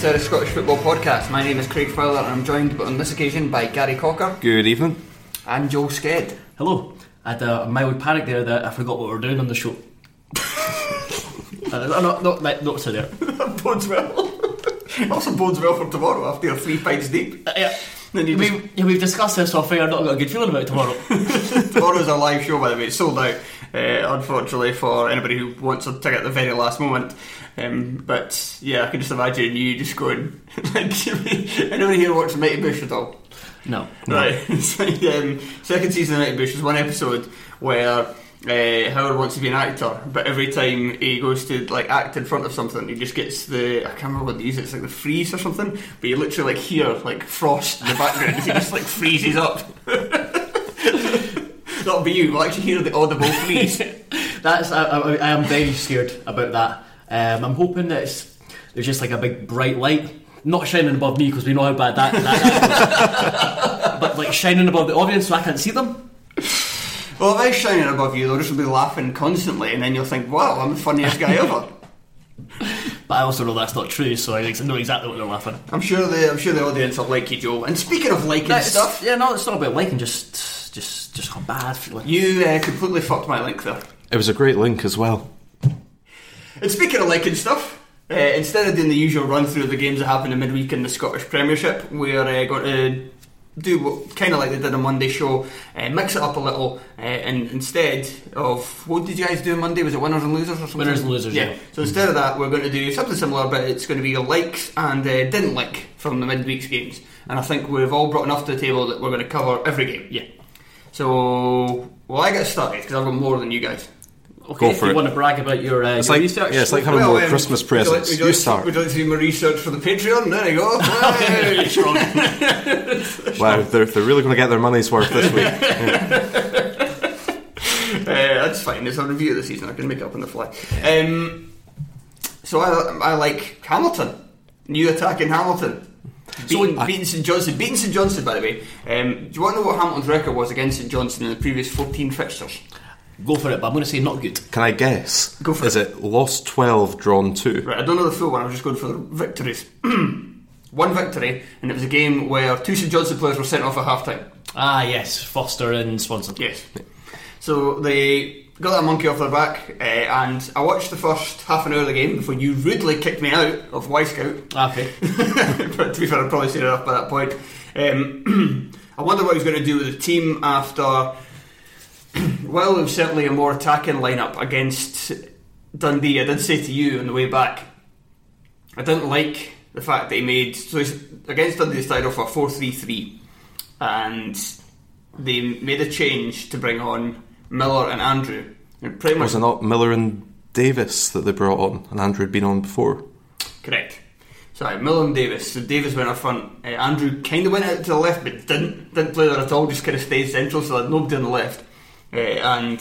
Thursday's episode of the Scottish Football Podcast. My name is Craig Fowler and I'm joined on this occasion by Gary Cocker Good evening. and Joel Sked. Hello. I had a mild panic there that I forgot what we were doing on the show. uh, not, not, not, not so there. bodes well. also bodes well for tomorrow after you're three pints deep. Uh, yeah. Then you just- We, yeah, we've discussed this off air. I've not got a good feeling about it tomorrow. Tomorrow's a live show, by the way. It's sold out, uh, unfortunately, for anybody who wants a ticket at the very last moment. Um, but yeah, I can just imagine you just going like, anybody here watch Mighty Boosh at all? no. Right. It's like, um, second season of Mighty Boosh. There's one episode where uh, Howard wants to be an actor, but every time he goes to like act in front of something, he just gets the I can't remember what they use. It's like the freeze or something. But you literally like hear like frost in the background as he just like freezes up. That'll be you. We'll actually hear the audible please. That's I, I, I am very scared about that. Um, I'm hoping that it's, there's just like a big bright light, not shining above me because we know how bad that, that, that is. but like shining above the audience so I can't see them. well, if I shining above you, they'll just be laughing constantly, and then you'll think, "Wow, I'm the funniest guy ever." But I also know that's not true, so I know exactly what they're laughing. I'm sure the I'm sure the audience will like you, Joe. And speaking of liking That's- stuff, Yeah, no, it's not about liking. Just, just, just a bad feeling. you uh, completely fucked my link there. It was a great link as well. And speaking of liking stuff, uh, instead of doing the usual run through of the games that happened in midweek in the Scottish Premiership, we're uh, going to do what kind of like they did on Monday show, uh, mix it up a little, uh, and instead of what did you guys do on Monday? Was it winners and losers or something? Winners and losers, yeah. So instead of that, we're going to do something similar, but it's going to be likes and uh, didn't like from the midweek's games. And I think we've all brought enough to the table that we're going to cover every game. Yeah. So, well, I get started because I've got more than you guys. Okay, Go if for you it. want to brag about your, uh, It's your like research. yeah, it's like having Well, more um, Christmas would you like- presents. would You, like- start. Would you like to see my research for the Patreon? There you go. Hey. Wow, they're, they're really going to get their money's worth this week. Uh, that's fine. It's a review of the season. I can make it up on the fly. Um, so I, I like Hamilton. New attack in Hamilton. Beating, I- beating St Johnstone. Beating St Johnstone, by the way. Um, do you want to know what Hamilton's record was against St Johnstone in the previous 14 fixtures? Go for it, but I'm going to say not good. Can I guess? Go for Is it. it lost 12, drawn 2? Right, I don't know the full one. I'm just going for the victories. one victory, and it was a game where two St Johnstone players were sent off at half time. Ah, yes, Foster and Swanson. Yes. So they got that monkey off their back, uh, and I watched the first half an hour of the game before you rudely kicked me out of Wyscout. Okay. but to be fair, I'd probably seen enough by that point. Um, I wonder what he's going to do with the team after. well, it was certainly a more attacking lineup against Dundee. I did say to you on the way back, I didn't like the fact that he made. So he's, against Dundee, they started off a 4 3 3, and they made a change to bring on Miller and Andreu. And pretty much Was it not Miller and Davis that they brought on, and Andreu had been on before? Correct. Sorry, Miller and Davis. So Davis went up front. Uh, Andrew kind of went out to the left, but didn't didn't play there at all. Just kind of stayed central, so had nobody on the left. Uh, and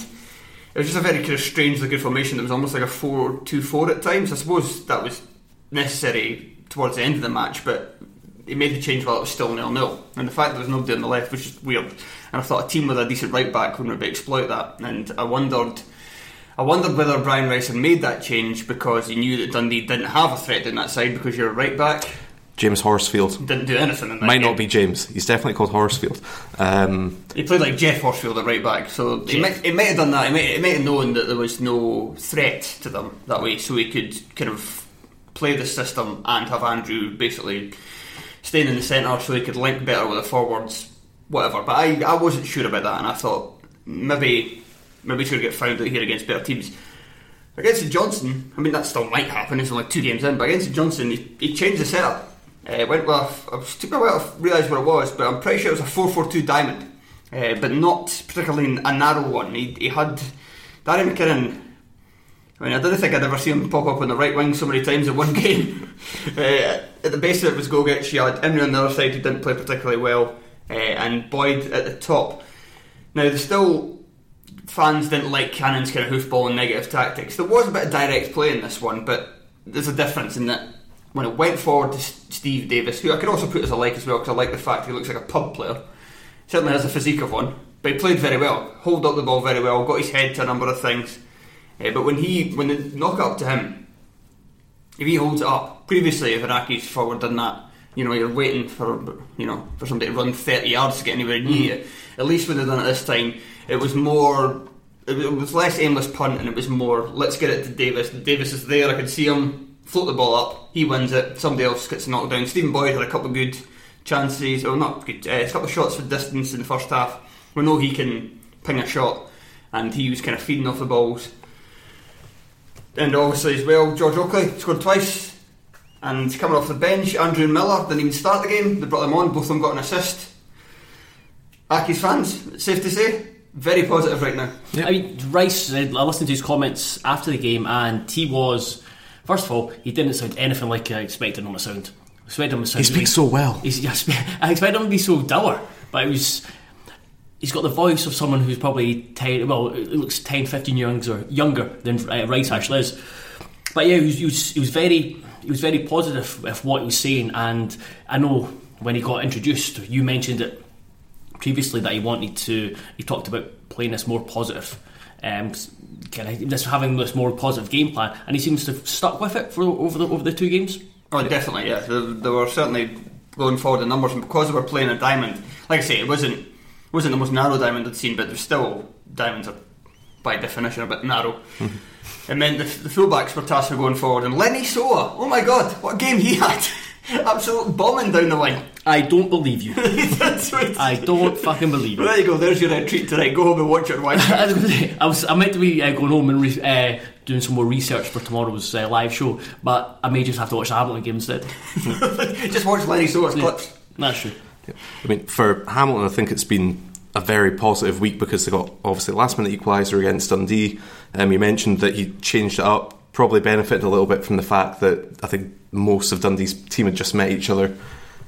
it was just a very kind of strange looking formation. That was almost like a 4-2-4 at times. I suppose that was necessary towards the end of the match, but he made the change while it was still nil nil. And the fact there was nobody on the left was just weird. And I thought a team with a decent right back would maybe exploit that. And I wondered. I wondered whether Brian Rice had made that change because he knew that Dundee didn't have a threat in that side because you're a right back. James Horsfield. Didn't do anything in that Might game. not be James. He's definitely called Horsfield. Um, He played like Jeff Horsfield at right back, so he might, he might have done that. He might, he might have known that there was no threat to them that way, so he could kind of play the system and have Andreu basically staying in the centre so he could link better with the forwards. whatever. But I, I wasn't sure about that, and I thought maybe maybe should get found out here against better teams. Against Johnson, I mean that still might happen. It's only two games in, but against Johnson, he, he changed the setup. Uh, went with I took a while to realise what it was, but I'm pretty sure it was a four-four-two diamond, uh, but not particularly a narrow one. He, he had Darian MacKinnon. I mean, I didn't think I'd ever see him pop up on the right wing so many times in one game. uh, at the base of it was Gogic. You had Emery on the other side who didn't play particularly well, uh, and Boyd at the top. Now, there's still fans didn't like Canning's kind of hoofball and negative tactics. There was a bit of direct play in this one, but there's a difference in that when it went forward to Steve Davis, who I could also put as a like as well because I like the fact he looks like a pub player. Certainly has a physique of one, but he played very well, hold up the ball very well, got his head to a number of things. Uh, but when he when they knock up to him, if he holds it up, previously if Accies' forward done that, you know, you're waiting for you know for somebody to run 30 yards to get anywhere near you. At least when they've done it this time, it was more. It was- it was less aimless punt, and it was more. Let's get it to Davis. Davis is there. I can see him float the ball up. He wins it. Somebody else gets knocked down. Stephen Boyd had a couple of good chances, or not good. Uh, a couple of shots for distance in the first half. We know he can ping a shot, and he was kind of feeding off the balls. And obviously as well, George Oakley scored twice. And coming off the bench, Andreu Miller didn't even start the game. They brought them on. Both of them got an assist. Accies fans, safe to say, very positive right now. I mean, Rice, I listened to his comments after the game, and he was, first of all, he didn't sound anything like I expected him to sound. I expected him to sound He speaks so well. He's, I I expected him to be so dour, but it was. He's got the voice of someone who's probably 10, well, it looks 10, 15 years or younger than uh, Rice actually is. But yeah, he was, he was, he was very, he was very positive with what he was saying, and I know when he got introduced, you mentioned it previously that he wanted to. He talked about playing this more positive, um, kind of this having this more positive game plan, and he seems to have stuck with it for over the over the two games. Oh, definitely, yeah. They, were certainly going forward in numbers, and because they were playing a diamond, like I say, it wasn't wasn't the most narrow diamond I'd seen, but there's still diamonds are by definition a bit narrow. it meant the, the fullbacks were tasked with going forward, and Lenny Sowah, oh my god, what a game he had! Absolute bombing down the line. I don't believe you. I don't fucking believe Well, you. there you go. There's your uh, treat tonight. Go home and watch it on Wi-Fi. I was, I was I meant to be uh, going home and re- uh, doing some more research for tomorrow's uh, live show, but I may just have to watch the Hamilton game instead. Just watch Lenny Sowah's clips. That's true. I mean, for Hamilton, I think it's been a very positive week because they got obviously last minute equaliser against Dundee. Um, you mentioned that he changed it up, probably benefited a little bit from the fact that I think most of Dundee's team had just met each other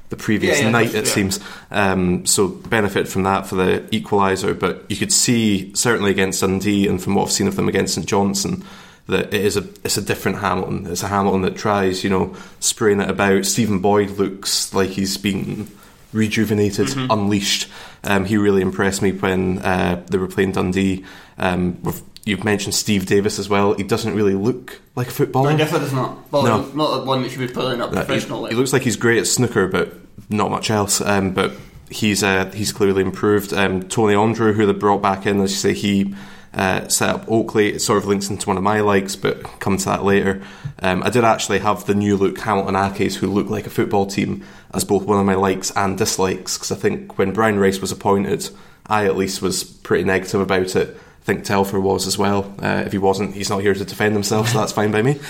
the previous Yeah, yeah, night, it yeah. seems. Um, so benefit from that for the equaliser. But you could see certainly against Dundee, and from what I've seen of them against St Johnstone. That it is a it's a different Hamilton. It's a Hamilton that tries, you know, spraying it about. Stephen Boyd looks like he's been rejuvenated, Mm-hmm. unleashed. Um, he really impressed me when uh, they were playing Dundee. Um, with, you've mentioned Steve Davis as well. He doesn't really look like a footballer. He definitely does not. Well, No. not the one that should be putting up professionally. he, he looks like he's great at snooker, but not much else. Um, but he's uh, he's clearly improved. Um, Tony Andreu, who they brought back in, as you say, he uh, set up Oakley. It sort of links into one of my likes, but come to that later. Um, I did actually have the new look Hamilton Accies, who look like a football team, as both one of my likes and dislikes. Because I think when Brian Rice was appointed, I at least was pretty negative about it. I think Telfer was as well. Uh, if he wasn't, he's not here to defend himself, so that's fine by me.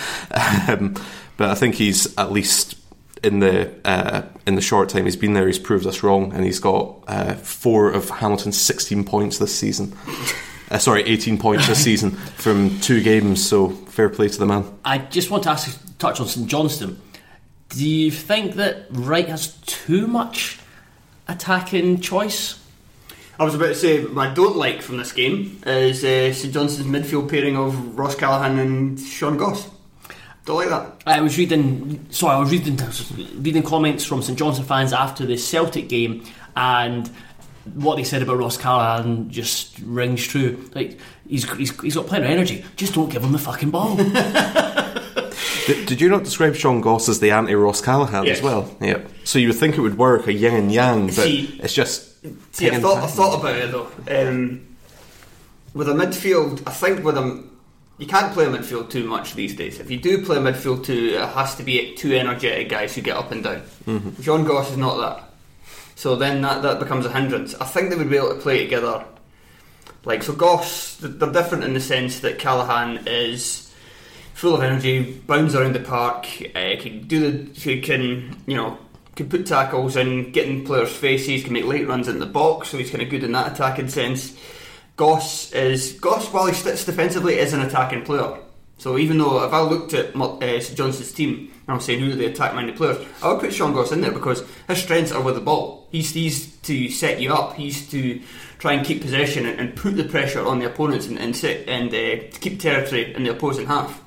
Um, but I think he's at least in the uh, in the short time he's been there, he's proved us wrong, and he's got uh, four of Hamilton's sixteen points this season. Uh, sorry, eighteen points this season from two games. So fair play to the man. I just want to ask, touch on St Johnstone. Do you think that Wright has too much attacking choice? I was about to say what I don't like from this game is uh, St Johnstone's midfield pairing of Ross Callachan and Sean Goss. Don't like that. I was reading, sorry, I was reading reading comments from St Johnstone fans after the Celtic game, and what they said about Ross Callachan just rings true. Like he's he's, he's got plenty of energy, just don't give him the fucking ball. Did, did you not describe Sean Goss as the anti Ross Callachan Yes. as well? Yeah. So you would think it would work a yin and yang, but See- it's just. See, I thought, I thought about it though. Um, with a midfield, I think with a you can't play a midfield too much these days. If you do play a midfield too, it has to be two energetic guys who get up and down. John Goss is not that. So then that, that becomes a hindrance. I think they would be able to play together. Like so, Goss they're different in the sense that Callachan is full of energy, bounds around the park, uh, can do the, can you know can put tackles in, get in players' faces, can make late runs in the box, so he's kind of good in that attacking sense. Goss is Goss while he sits defensively is an attacking player. So even though if I looked at uh, St Johnstone's team and I'm saying who are the attack minded players, I would put Sean Goss in there because his strengths are with the ball. He's, he's to set you up. He's to try and keep possession and, and put the pressure on the opponents and and, sit, and uh, keep territory in the opposing half.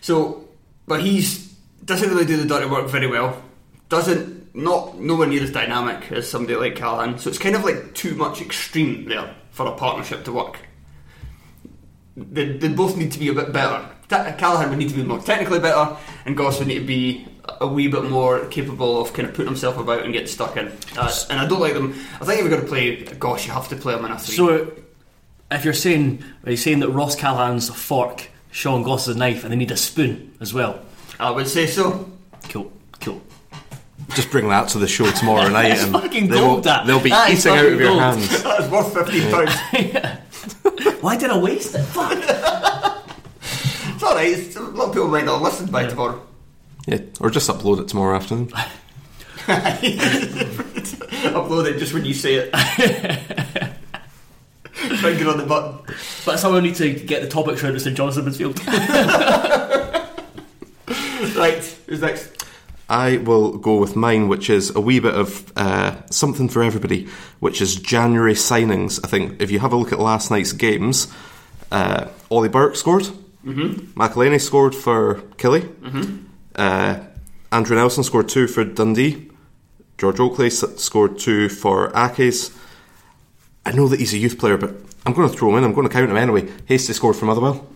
So, but he's doesn't really do the dirty work very well. Doesn't not nowhere near as dynamic as somebody like Callachan. So it's kind of like too much extreme there for a partnership to work. They, they both need to be a bit better. Callachan would need to be more technically better, and Goss would need to be a wee bit more capable of kind of putting himself about and getting stuck in. Uh, and I don't like them. I think if you're going to play Goss, you have to play him in a three. So, if you're saying, are you saying that Ross Callachan's a fork, Sean Goss is a knife, and they need a spoon as well? I would say so. Cool, cool. Just bring that to the show tomorrow night, That's and fucking they will, gold, that. they'll be That is eating out fucking of your gold. hands. That's worth fifteen pounds. Why did I waste it? Fuck. It's alright, it's- a lot of people might not listen by tomorrow. Yeah, or just upload it tomorrow afternoon. Upload it just when you say it. Finger on the button. But someone need to get the topics round at St John's Field. Right, who's next? I will go with mine, which is a wee bit of uh, something for everybody, which is January signings. I think if you have a look at last night's games, uh, Ollie Burke scored, mm-hmm. McElhaney scored for Killie, mm-hmm. uh, Andrew Nelson scored two for Dundee, George Oakley scored two for Accies. I know that he's a youth player, but I'm going to throw him in. I'm going to count him anyway. Hastie scored for Motherwell.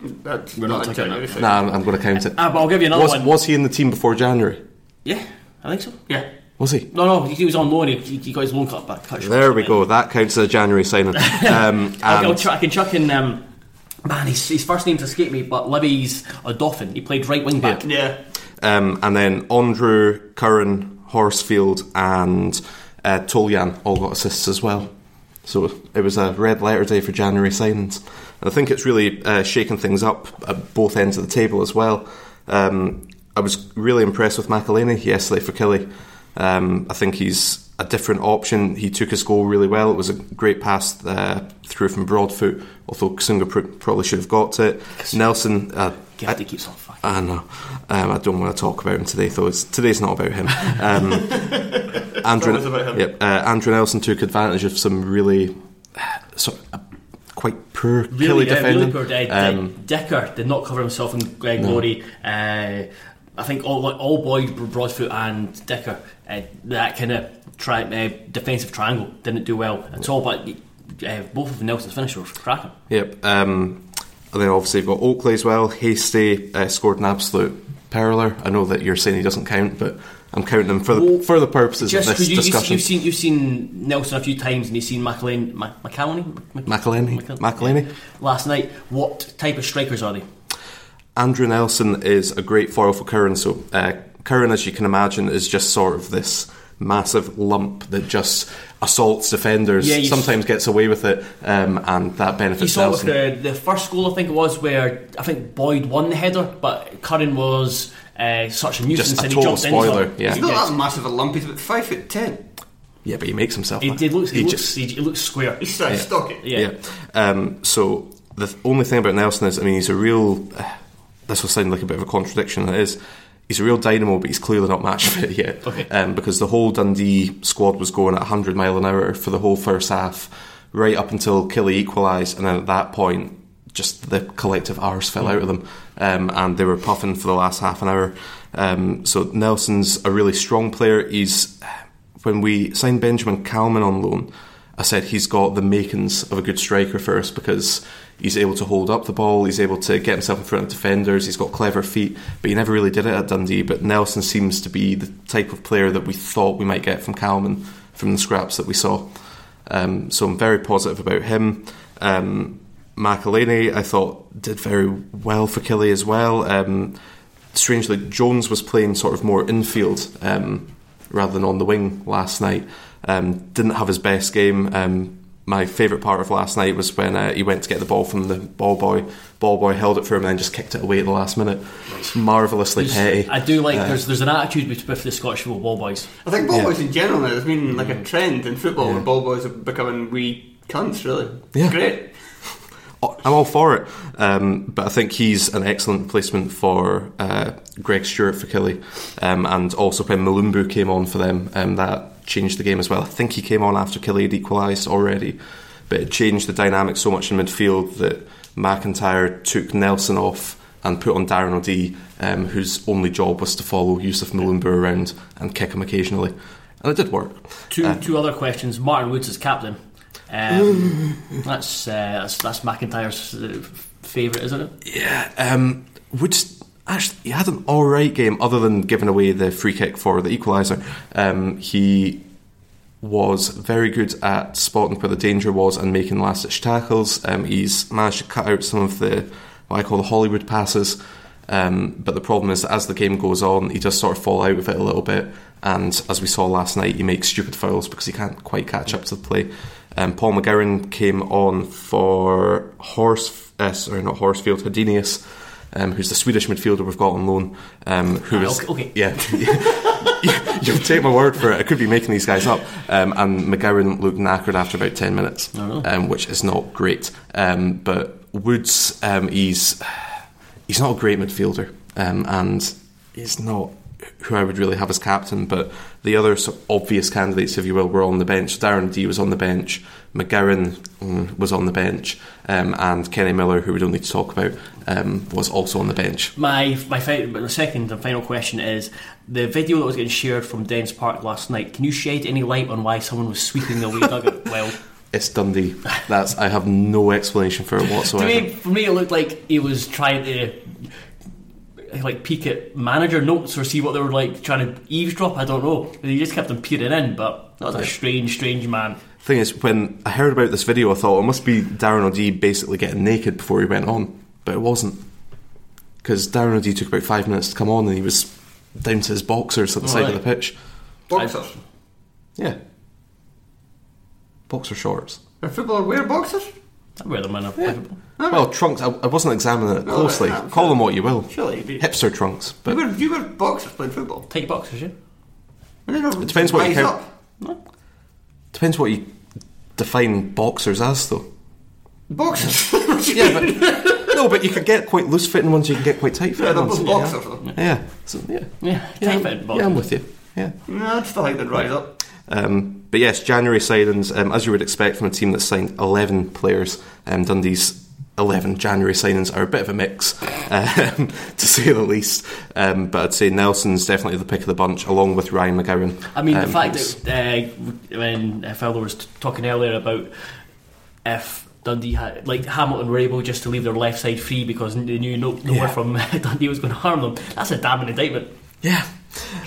That's We're not a taking January that. Nah, I'm, I'm going to count it. Ah, but I'll give you another was, one. was he in the team before January? Yeah, I think so. Yeah. Was he? No, no, he was on loan. He, he got his loan cut back. Cut. There we go. That counts as a January signing. Um, I'll, I'll and- chuck, I can chuck in. Um, man, his, his first name's escaped me, but Libby's a Dolphin. He played right wing back. Yeah. Um, and then Andreu, Curran, Horsfield, and uh, Tolyan all got assists as well. So it was a red letter day for January signings. And I think it's really uh, shaken things up at both ends of the table as well. Um, I was really impressed with McElhaney yesterday for Killie. Um, I think he's a different option. He took his goal really well. It was a great pass uh, through from Broadfoot, although Kusunga pr- probably should have got to it. Nelson. Uh, Gifty keeps on fucking. I know. Um, I don't want to talk about him today, though. It's, today's not about him. Um, Andrew, always. Yep, uh, Andrew Nelson took advantage of some really sort of, uh, quite poor Really, Killie yeah, really defending. poor. Uh, Um, Dicker did not cover himself in uh, glory. Uh, I think all like, all Boyd, Broadfoot, and Dicker uh, that kind of tri- uh, defensive triangle didn't do well at all. But uh, both of Nelson's finishes were cracking. Yep. Um, and then obviously you've got Oakley as well. Hastie uh, scored an absolute perler. I know that you're saying he doesn't count, but I'm counting him for the, Well, for the purposes Just of this you, discussion. you've seen you've seen Nelson a few times and you've seen McElhaney, McElhaney, McElhaney? Last night. What type of strikers are they? Andrew Nelson is a great foil for Curran. So uh, Curran, as you can imagine, is just sort of this massive lump that just assaults defenders. Yeah, sometimes gets away with it, um, and that You benefits saw it with Nelson. the, the first goal, I think it was, where I think Boyd won the header, but Curran was uh, such a nuisance Just a and he total jumped spoiler, it. yeah. He's not that massive a lump, he's about five foot ten. Yeah, but he makes himself. He that. did look. He, He looks. just- he, he looks square. He's yeah. stocky. Yeah. Yeah. Um, so the only thing about Nelson is, I mean, he's a real. Uh, this will sound like a bit of a contradiction. It is. He's a real dynamo, but he's clearly not match fit yet. Okay. Um, because the whole Dundee squad was going at 100 mile an hour for the whole first half, right up until Killie equalised, and then at that point, just the collective hours fell out of them, um, and they were puffing for the last half an hour. Um, so Nelson's a really strong player. He's when we signed Benjamin Källman on loan. I said he's got the makings of a good striker for us because he's able to hold up the ball, he's able to get himself in front of defenders, he's got clever feet, but he never really did it at Dundee. But Nelson seems to be the type of player that we thought we might get from Källman from the scraps that we saw. Um, so I'm very positive about him. Um, McElhaney, I thought, did very well for Killie as well. Um, strangely, Jones was playing sort of more infield. Um, rather than on the wing last night. Um, didn't have his best game. Um, my favourite part of last night was when uh, he went to get the ball from the ball boy. Ball boy held it for him and then just kicked it away at the last minute. Marvellously petty. I do like there's there's an attitude with with the Scottish football ball boys. I think ball Yeah. boys in general now, there's been like a trend in football where ball boys are becoming wee cunts, really. Yeah. Great. I'm all for it, um, but I think he's an excellent replacement for uh, Greg Stewart for Killie, um, and also when Mulumbu came on for them, um, that changed the game as well. I think he came on after Killie had equalised already, but it changed the dynamic so much in midfield that McIntyre took Nelson off and put on Darren O'Dea, um, whose only job was to follow Youssouf Mulumbu around and kick him occasionally, and it did work. Two two other questions. Martin Woods is captain. Um, that's, uh, that's that's McIntyre's uh, favourite, isn't it? Yeah, um, actually he had an all right game, other than giving away the free kick for the equaliser. Um, he was very good at spotting where the danger was and making last ditch tackles. Um, he's managed to cut out some of the what I call the Hollywood passes. Um, but the problem is, that as the game goes on, he does sort of fall out of it a little bit. And as we saw last night, he makes stupid fouls because he can't quite catch up to the play. Um, Paul McGowan came on for Horse, uh, sorry, not Horsfield, Hedenius, um, who's the Swedish midfielder we've got on loan. Um, who Ah, is- okay- okay. yeah, you, you take my word for it. I could be making these guys up. Um, and McGowan looked knackered after about ten minutes, um, which is not great. Um, but Woods, um, he's he's not a great midfielder, um, and he's not who I would really have as captain. But the other sort of obvious candidates, if you will, were on the bench. Darren D was on the bench. McGowan mm, was on the bench, um, and Kenny Miller, who we don't need to talk about, um, was also on the bench. My my second and final question is the video that was getting shared from Dens Park last night. Can you shed any light on why someone was sweeping the away dugout? Well, It's Dundee. That's I have no explanation for it to whatsoever. me, for me, it looked like he was trying to like peek at manager notes or see what they were like trying to eavesdrop. I don't know. He just kept them peering in, but that was a strange, strange man. Thing is, when I heard about this video, I thought it must be Darren O'Dea basically getting naked before he went on, but it wasn't. Because Darren O'Dea took about five minutes to come on, and he was down to his boxers at the side of the Right. pitch. Boxers. Yeah, boxer shorts. Are footballers wear boxers? I wear them in a Liverpool. Well, trunks. I, I wasn't examining it closely. yeah, Call them what you will. Surely you'd be. Hipster trunks, You but wear, you wear boxers playing football. Tight boxers, yeah. It depends what you rise count. up. depends what you define boxers as, though. Boxers. Yeah, but no, but you can get quite loose fitting ones. You can get quite tight fitting they're ones. both boxers. though. Yeah, so, yeah. Yeah, Yeah, tight I'm, fitted yeah, boxers. I'm with you. Yeah. No, I'd still think they'd rise up. Um, but yes, January signings, um, as you would expect from a team that signed 11 players, um, Dundee's 11 January signings are a bit of a mix, um, to say the least. Um, but I'd say Nelson's definitely the pick of the bunch, along with Ryan McGowan. I mean, the Um, fact that uh, when Felder was talking earlier about if Dundee had, like Hamilton were able just to leave their left side free because they knew no, nowhere Yeah. from Dundee was going to harm them, that's a damning indictment. Yeah.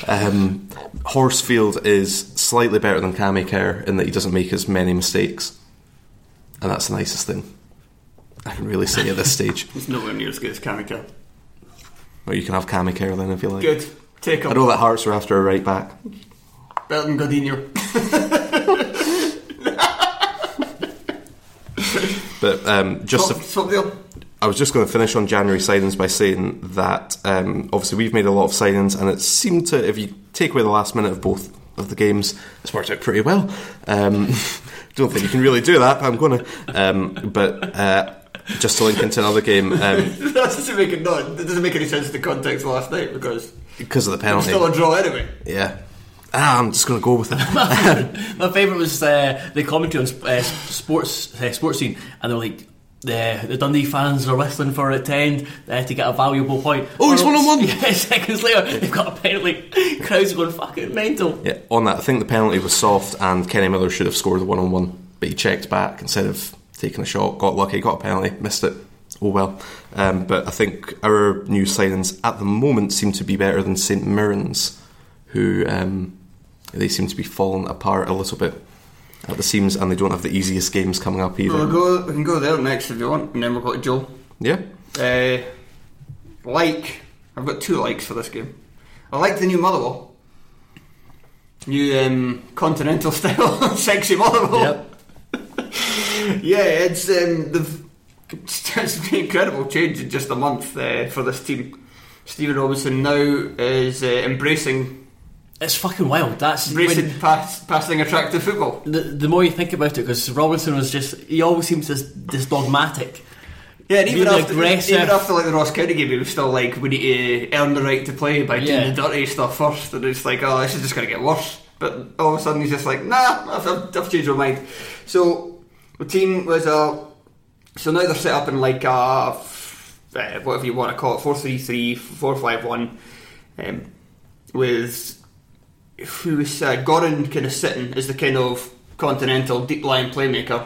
Um, Horsfield is slightly better than Kerr in that he doesn't make as many mistakes. And that's the nicest thing I can really say at this stage. He's nowhere near as good as Kamika. Or you can have Kerr then if you like. Good. Take I him. know that Hearts are after a right back. Better than Godinho. But um, just Swap, to swap. I was just going to finish on January signings by saying that um, obviously we've made a lot of signings, and it seemed to, if you take away the last minute of both of the games, it's worked out pretty well. Um, don't think you can really do that, but I'm going to. Um, but uh, just to link into another game, um, that doesn't make it not. That doesn't make any sense in the context of last night because because of the it's penalty, still a draw anyway. yeah. Ah, I'm just going to go with it. My favourite was uh, the commentary on uh, sports uh, Sportscene, and they're like. The, the Dundee fans are whistling for a ten end uh, to get a valuable point. Oh, he's Or- one-on-one. Yeah, seconds later, they've got a penalty. Crowds are going fucking mental. Yeah, on that, I think the penalty was soft, and Kenny Miller should have scored the one on one, but he checked back instead of taking a shot. Got lucky, got a penalty, missed it. Oh well. Um, but I think our new signings at the moment seem to be better than St Mirren's, who um, they seem to be falling apart a little bit at the seams, and they don't have the easiest games coming up either. We'll go. We can go there next if you want, and then we'll go to Joe. Yeah, Uh, like, I've got two likes for this game. I like the new Motherwell. new um, continental style sexy Motherwell. Yep. Yeah, it's um, the it's been an incredible change in just a month uh, for this team. Stephen Robinson now is uh, embracing It's fucking wild. That's embracing when- pass, passing attractive football. the, the more you think about it, because Robinson was just he always seems this, this dogmatic. Yeah, and even after, aggressive. even after like the Ross County game, he was still like, we need to earn the right to play by Yeah. doing the dirty stuff first. And it's like, oh, this is just going to get worse. But all of a sudden, he's just like, nah, I've, I've, changed my mind. So the team was a. So now they're set up in like a. uh, whatever you want to call it, 4 3 3, 4 5 1. Um, with. Who was. Uh, Gorrin kind of sitting as the kind of continental deep line playmaker.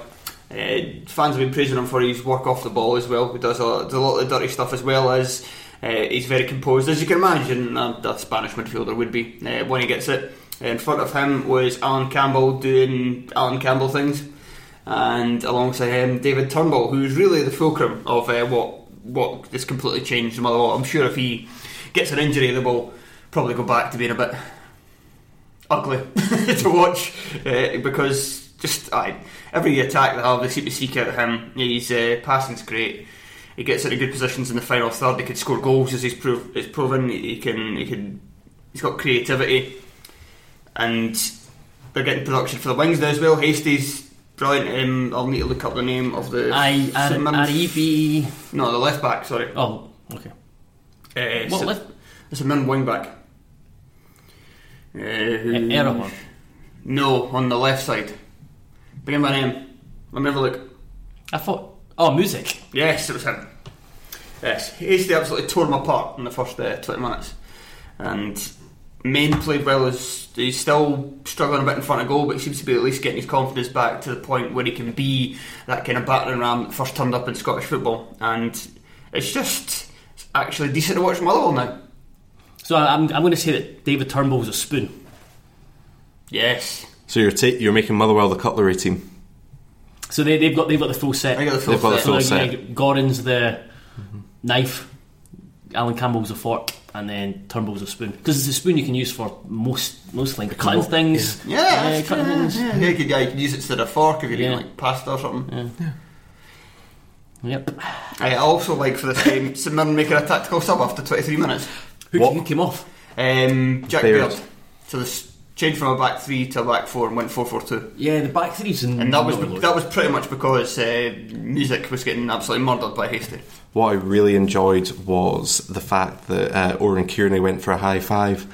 Uh, fans have been praising him for his work off the ball as well. He does a, a lot of dirty stuff as well as uh, he's very composed, as you can imagine a, a Spanish midfielder would be uh, when he gets it. In front of him was Allan Campbell doing Allan Campbell things, and alongside him David Turnbull, who's really the fulcrum of uh, what what has completely changed Motherwell. I'm sure if he gets an injury, they will probably go back to being a bit ugly to watch uh, because just I, every attack they have, they seem to seek out him. His uh, passing's great. He gets into good positions in the final third. He could score goals as he's, prov- he's proven. He can. He can. He's got creativity, and they're getting production for the wings now as well. Hastie's brilliant. Um, I'll need to look up the name of the. I St. Mirren- Aribi. No, the left back. Sorry. Oh, okay. Uh, What St- left? It's a min wing back. Uh, Errol. No, on the left side. Begin by name. Let me have a look. I thought. Oh, music. Yes, it was him. Yes, Hastie absolutely tore him apart in the first uh, 20 minutes. And Main played well as he's still struggling a bit in front of goal, but he seems to be at least getting his confidence back to the point where he can be that kind of battering ram that first turned up in Scottish football. And it's just it's actually decent to watch Motherwell now. So I'm, I'm going to say that David Turnbull was a spoon. Yes. So you're ta- you're making Motherwell the cutlery team. So they, they've got they've got the full set. I got the full They've got the set. full so set. like, Gorrin's the knife, Allan Campbell's a fork, and then Turnbull's a spoon. Because it's a spoon you can use for most most things, cutting things. Yeah, uh, that's- cutting yeah, things. yeah, yeah, you could, yeah, you could use it instead of a fork if you're Yeah. eating like pasta or something. Yep. I also like for this game St Mirren making a tactical sub after 23 minutes. Who, What? who came off? Um, Jack Baird. Baird. So this changed from a back three to a back four and went 4 4 2. Yeah, the back threes and, And that was no, that was pretty much because uh, music was getting absolutely murdered by Hastie. What I really enjoyed was the fact that uh, Oran Kearney went for a high five,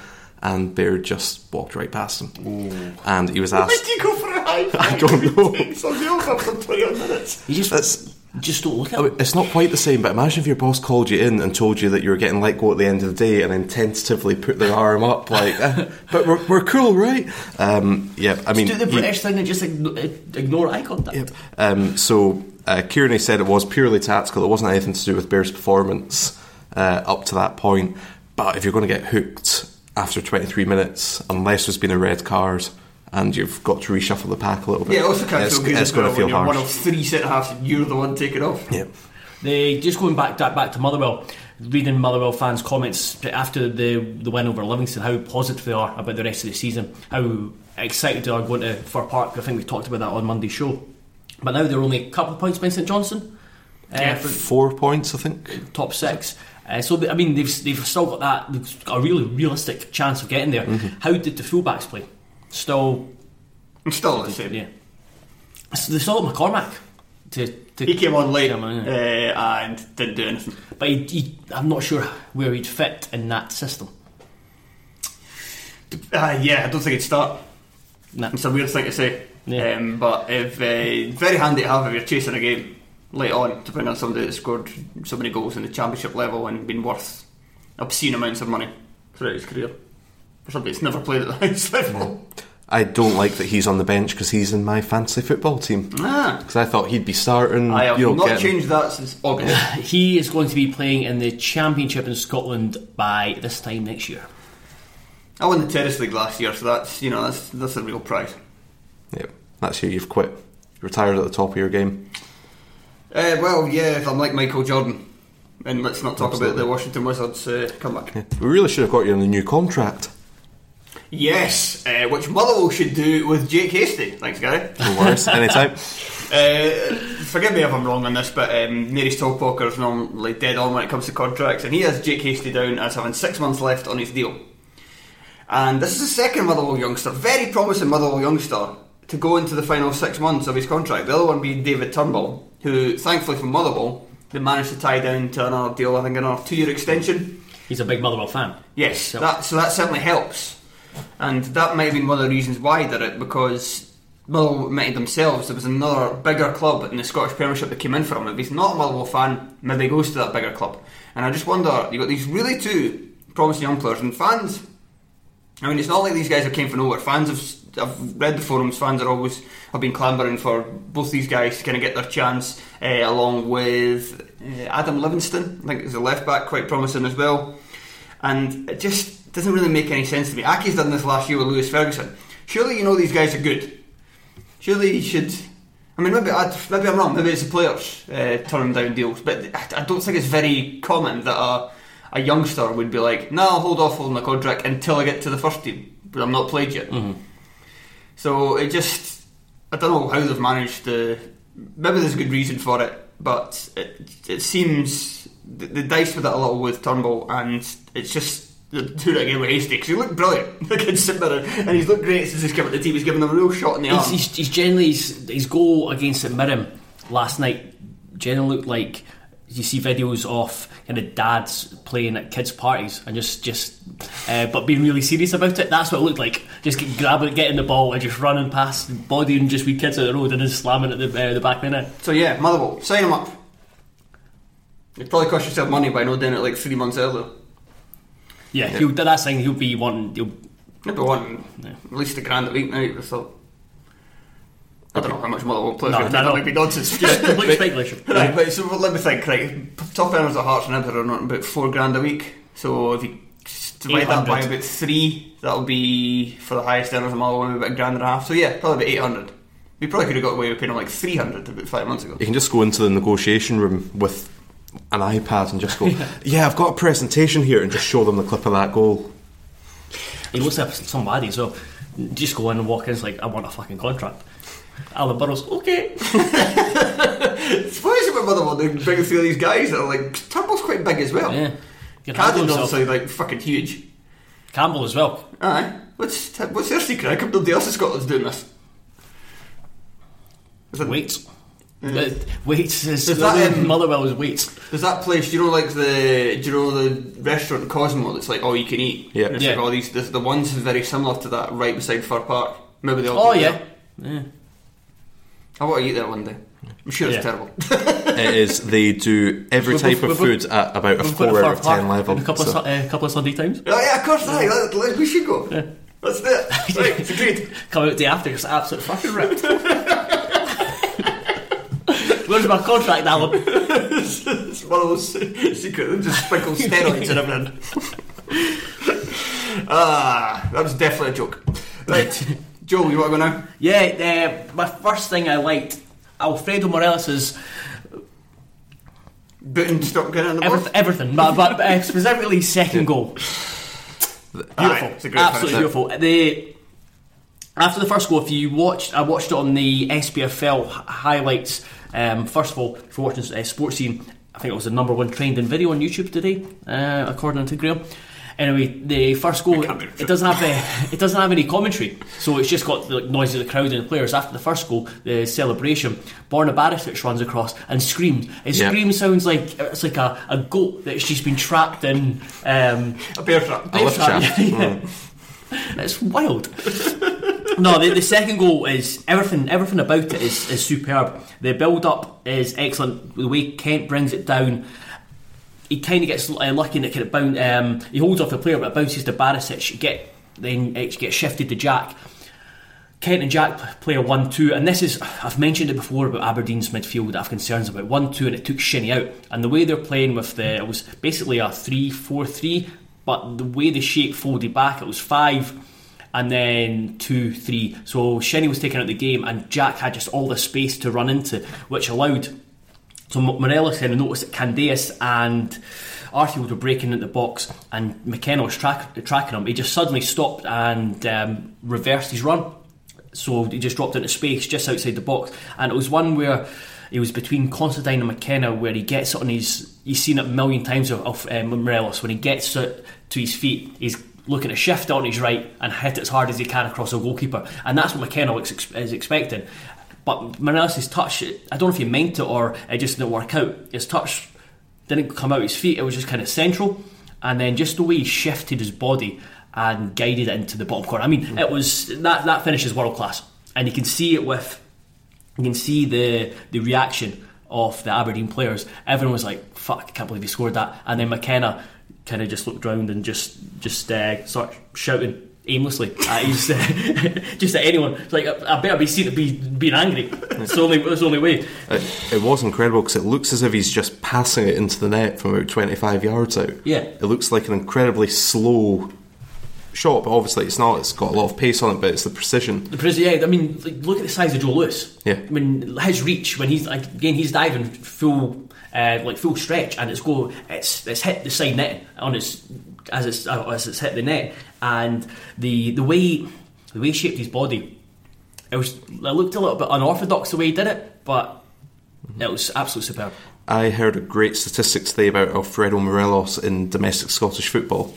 and Baird just walked right past him, and he was asked. Why asked. did you go for a high five? I don't know. It's on the over for 20 minutes. You just That's just don't look at I it. mean, It's not quite the same, but imagine if your boss called you in and told you that you were getting let go at the end of the day and then tentatively put their arm up, like, "Eh, but we're, we're cool, right? Um, yeah, I mean, Do the he- British thing and just ignore eye contact. Yep. Um, so uh, Kearney said it was purely tactical. It wasn't anything to do with Baird's performance uh, up to that point. But if you're going to get hooked after 23 minutes, unless there's been a red card and you've got to reshuffle the pack a little bit, Yeah, it also can't it's, feel good it's going to when feel you're one of three centre halves and you're the one taking off. Yep. They just going back back, back to Motherwell, reading Motherwell fans' comments after the the win over Livingston, how positive they are about the rest of the season, how excited they are going to Fir Park. I think we talked about that on Monday's show. But now they're only a couple of points behind St Johnstone. Uh, Yeah. for Four points, I think. top six. Uh, so they- I mean, they've they've still got that they've got a really realistic chance of getting there. How did the fullbacks play? Still, I'm still the same. yeah. So they got McCormack to, to He came on late uh, and didn't do anything. but he, he, I'm not sure where he'd fit in that system. Uh, yeah, I don't think he'd start. Nah. It's a weird thing to say. Yeah. Um, but if uh, very handy to have if you're chasing a game late on to bring on somebody that scored so many goals in the championship level and been worth obscene amounts of money throughout his career. For somebody that's never played at the highest level. I don't like that he's on the bench because he's in my fantasy football team. Ah, Because I thought he'd be starting. I have you know, not getting- changed that since August. He is going to be playing in the Championship in Scotland by this time next year. I won the Terrace League last year, so that's you know that's that's a real prize. Yep, that's you. You've quit. You retired at the top of your game. Uh, well, yeah, if I'm like Michael Jordan, and let's not talk Absolutely. about the Washington Wizards uh, comeback. Yeah. We really should have got you on a new contract. Yes, uh, which Motherwell should do with Jake Hastie. Thanks, Gary. No worries, anytime. Uh, forgive me if I'm wrong on this, but um, Neri Stallpoker is normally dead on when it comes to contracts, and he has Jake Hastie down as having six months left on his deal. And this is the second Motherwell youngster, very promising Motherwell youngster, to go into the final six months of his contract. The other one being David Turnbull, who, thankfully for Motherwell, they managed to tie down to another deal, I think another two year extension. He's a big Motherwell fan. Yes, Yep. that, so that certainly helps. And that might have been one of the reasons why he did it, because Motherwell admitted themselves there was another bigger club in the Scottish Premiership that came in for him. If he's not a Motherwell fan, maybe he goes to that bigger club. And I just wonder, you've got these really two promising young players, and fans, I mean, it's not like these guys have came from nowhere. Fans have, I've read the forums, fans are always, have been clambering for both these guys to kind of get their chance, uh, along with uh, Adam Livingston, I think is a left back, quite promising as well and it doesn't really make any sense to me. Accies done this last year with Lewis Ferguson. Surely you know these guys are good. Surely you should. I mean, maybe I, maybe I'm wrong. Maybe it's the players uh, turning down deals, but I, don't think it's very common that a, a youngster would be like, "No, I'll hold off holding the contract until I get to the first team, but I'm not played yet." So it just, I don't know how they've managed to. Maybe there's a good reason for it, but it, it seems the, the dice with it a little with Turnbull, and it's just they're doing it again with Hastie because he looked brilliant. The kid's sitting there, and he's looked great since he's come to the team. He's given them a real shot in the arm. He's, he's, he's generally his, his goal against St Mirren last night generally looked like you see videos of kind of dads playing at kids' parties and just just uh, but being really serious about it. That's what it looked like. Just get, grabbing, getting the ball and just running past, bodying just wee kids at the road and then slamming at the uh, the back of the net. So yeah, Motherwell, sign him up. It probably cost yourself money by not doing it like three months earlier. Yeah, he'll, that's the thing. He'll be one. He'll, be wanting Yeah. at least a grand a week now. I thought. I don't know how much Motherwell players No, are going no, take. no. That might be nonsense. just complete speculation. Right, but so let me think. Right, top earners at Hearts and Hibs are on about four grand a week. So if you divide that by about three, that'll be for the highest earners of Motherwell maybe about a grand and a half. So yeah, probably about eight hundred. We probably could have got away with paying them like three hundred about five months ago. You can just go into the negotiation room with an iPad and just go, yeah, I've got a presentation here, and just show them the clip of that goal. He looks like somebody, so just go in and walk in. It's like I want a fucking contract. Alan Burrows, okay. It's funny about Motherwell. They bring through these guys that are like Turnbull's quite big as well. Yeah. You can handle Cadden's obviously like fucking huge. Campbell as well. Aye. What's what's their secret? How come nobody else in Scotland's doing this? Is it- Weights. Uh, weights is Is that, um, Motherwell is weights. There's that place, do you know, like the, do you know the restaurant Cosmo that's like all you can eat? Yeah. And it's Yeah. like all these, the, the ones very similar to that right beside Fir Park. Maybe they all Oh yeah. that. yeah. I want to eat there one day. I'm sure it's terrible. It is. They do every We've- type we've- of we've- food at about a four out of ten Park level. A couple, so- of, Su- uh, couple of Sunday times. oh yeah, of course, aye, let- let- we should go. Let's do it. Right, it's agreed. Come out the day after, it's absolute fucking ripped. Where's my contract, Alan? It's one of those secret, just sprinkle steroids and everything. ah, that was definitely a joke. Right, Joe, you want to go now? Yeah, uh, my first thing I liked, Alfredo Morelos's Booting stop getting in the everything, everything but, but uh, specifically second goal. Beautiful, Aye, it's a great absolutely beautiful. The after the first goal, if you watched, I watched it on the SPFL highlights. Um, first of all, if you're watching uh, Sportscene, I think it was the number one trending video on YouTube today, uh, according to Graham. Anyway, the first goal it doesn't have a, it doesn't have any commentary, so it's just got the like, noise of the crowd and the players. After the first goal, the celebration, Borna Barisic runs across and screams. His Yeah. scream sounds like it's like a, a goat that's just been trapped in. Um, A bear trap. A trap, shaft. yeah, yeah. It's wild. no, the, the second goal is everything. Everything about it is, is superb. The build up is excellent. The way Kent brings it down, he kind of gets uh, lucky and it kind of bounce. Um, he holds off the player, but it bounces to Barisic. Get then it gets shifted to Jack. Kent and Jack play a one-two, and this is I've mentioned it before about Aberdeen's midfield. I have concerns about one-two, and it took Shinnie out. And the way they're playing with the it was basically a three-four-three, but the way the shape folded back, it was five, and then two, three. So Shinnie was taken out the game, and Jack had just all the space to run into, which allowed So Morelos of noticed that Candeias and Arfield were breaking into the box, and McKenna was track, tracking him. He just suddenly stopped and um, reversed his run. So he just dropped into space just outside the box, and it was one where it was between Considine and McKenna where he gets it on his. You've seen it a million times of, of um, Morelos when he gets it to his feet. He's looking to shift on his right and hit it as hard as he can across a goalkeeper, and that's what McKenna is expecting. But Morelos' touch, I don't know if he meant it or it just didn't work out. His touch didn't come out his feet, it was just kind of central. And then just the way he shifted his body and guided it into the bottom corner. I mean, it was that that finish is world class. And you can see it with you can see the the reaction of the Aberdeen players. Everyone was like, "Fuck, I can't believe he scored that." And then McKenna kind of just looked round and just just uh, started shouting aimlessly at his, just at anyone. It's like I, I better be seen to be being angry. It's the only it's the only way. It, it was incredible because it looks as if he's just passing it into the net from about 25 yards out. Yeah. It looks like an incredibly slow shot, but obviously it's not. It's got a lot of pace on it, but it's the precision. The pres- yeah, I mean, like, look at the size of Joe Lewis. Yeah. I mean, his reach when he's like again, he's diving full, uh, like full stretch, and it's go, it's it's hit the side net on its as it's uh, as it's hit the net, and the the way the way he shaped his body, it was it looked a little bit unorthodox the way he did it, but it was absolutely superb. I heard a great statistic today about Alfredo Morelos in domestic Scottish football.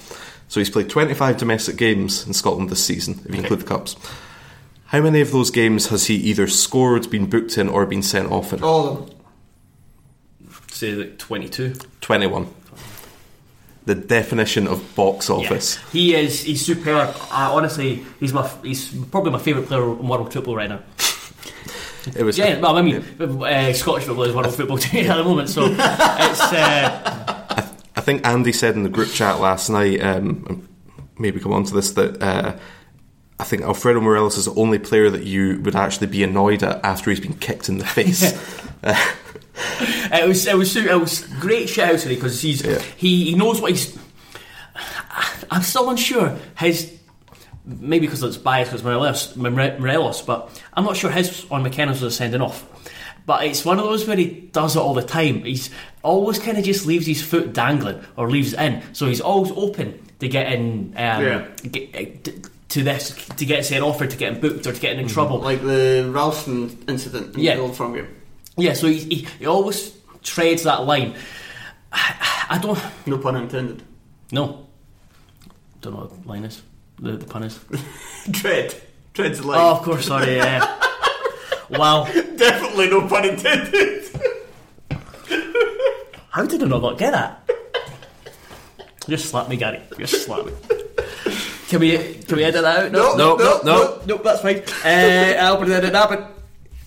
So he's played 25 domestic games in Scotland this season, if you include the cups. How many of those games has he either scored, been booked in, or been sent off in? All of them. Say like twenty two. 21. The definition of box office. He is. He's superb. Uh, honestly, he's my. He's probably my favourite player in world football right now. It was Yeah, well, I mean, uh, Scottish football is world football team at the moment, so it's. Uh, I think Andy said in the group chat last night, um, maybe come on to this, that uh, I think Alfredo Morelos is the only player that you would actually be annoyed at after he's been kicked in the face. It was. It was. It was great shit out today because he's. Yeah. He, he knows what he's. I'm still unsure his. Maybe because it's biased because Morelos, More- Morelos, but I'm not sure his on McKenna's was a sending off. But it's one of those where he does it all the time. He's always kind of just leaves his foot dangling or leaves it in, so he's always open to getting um, Yeah. get, uh, t- to this to get sent off or to getting booked or to getting in trouble. Like the Ralston incident in Yeah. the Old Firm game. Yeah, so he, he, he always treads that line. I, I don't No pun intended. no. Don't know what the line is. The, the pun is. Tread. Tread's the line. Oh, of course. Sorry. Yeah. wow. Definitely no pun intended. How did I not get that? Just slap me, Gary. Just slap me. Can we can we edit that out? No, No, no, no, no. Nope, that's fine. Uh, I'll put it in that, but,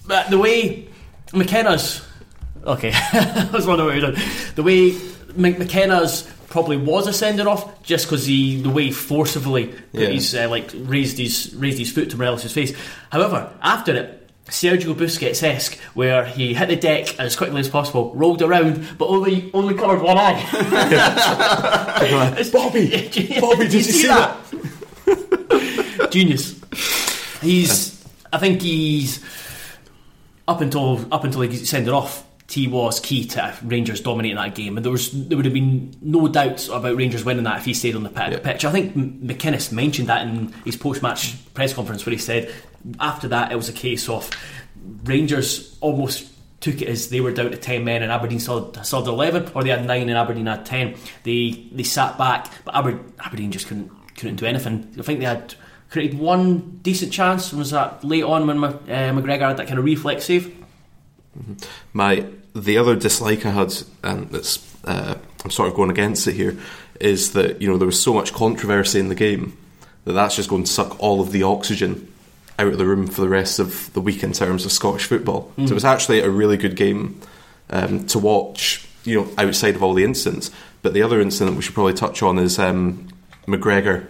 but the way McKenna's okay, I was wondering what you're doing. The way McKenna's probably was a sending off just because he the way he forcibly Yeah. his uh, like raised his raised his foot to Morelos' face. However, after it. Sergio Busquets esque, where he hit the deck as quickly as possible, rolled around, but only only covered one eye. Bobby, Bobby, did you see that? Genius. He's. I think he's up until up until he sent it off. He was key to Rangers dominating that game, and there was there would have been no doubts about Rangers winning that if he stayed on the pi- Yeah. pitch. I think McInnes mentioned that in his post-match press conference, where he said after that it was a case of Rangers almost took it as they were down to ten men and Aberdeen still had eleven, or they had nine and Aberdeen had ten. They they sat back, but Aber- Aberdeen just couldn't couldn't do anything. I think they had created one decent chance. Was that late on when uh, McGregor had that kind of reflex save? My the other dislike I had, and it's uh, I'm sort of going against it here, is that you know there was so much controversy in the game that that's just going to suck all of the oxygen out of the room for the rest of the week in terms of Scottish football. So it was actually a really good game um, to watch. You know, outside of all the incidents, but the other incident we should probably touch on is um, McGregor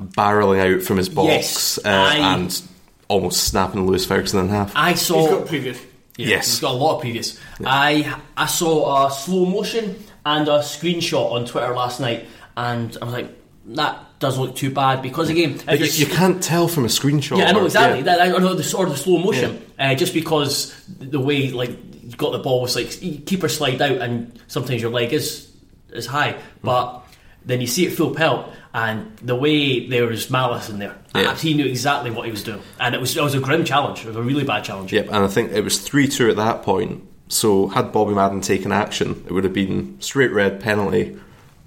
barreling out from his box Yes, uh, I- and almost snapping Lewis Ferguson in half. I He's saw. got previous. Yeah, Yes. he's got a lot of previous. I I saw a slow motion and a screenshot on Twitter last night, and I was like, that doesn't look too bad because again, But you, you can't tell from a screenshot. Yeah, I know or- exactly. yeah. That, I know the sort of the slow motion, uh, just because the way like you got the ball, was like you keeper slide out, and sometimes your leg is is high, but then you see it full pelt, and the way there was malice in there, Yeah. he knew exactly what he was doing, and it was it was a grim challenge, it was a really bad challenge. Yep, and I think it was 3 2 at that point. So, had Bobby Madden taken action, it would have been straight red penalty.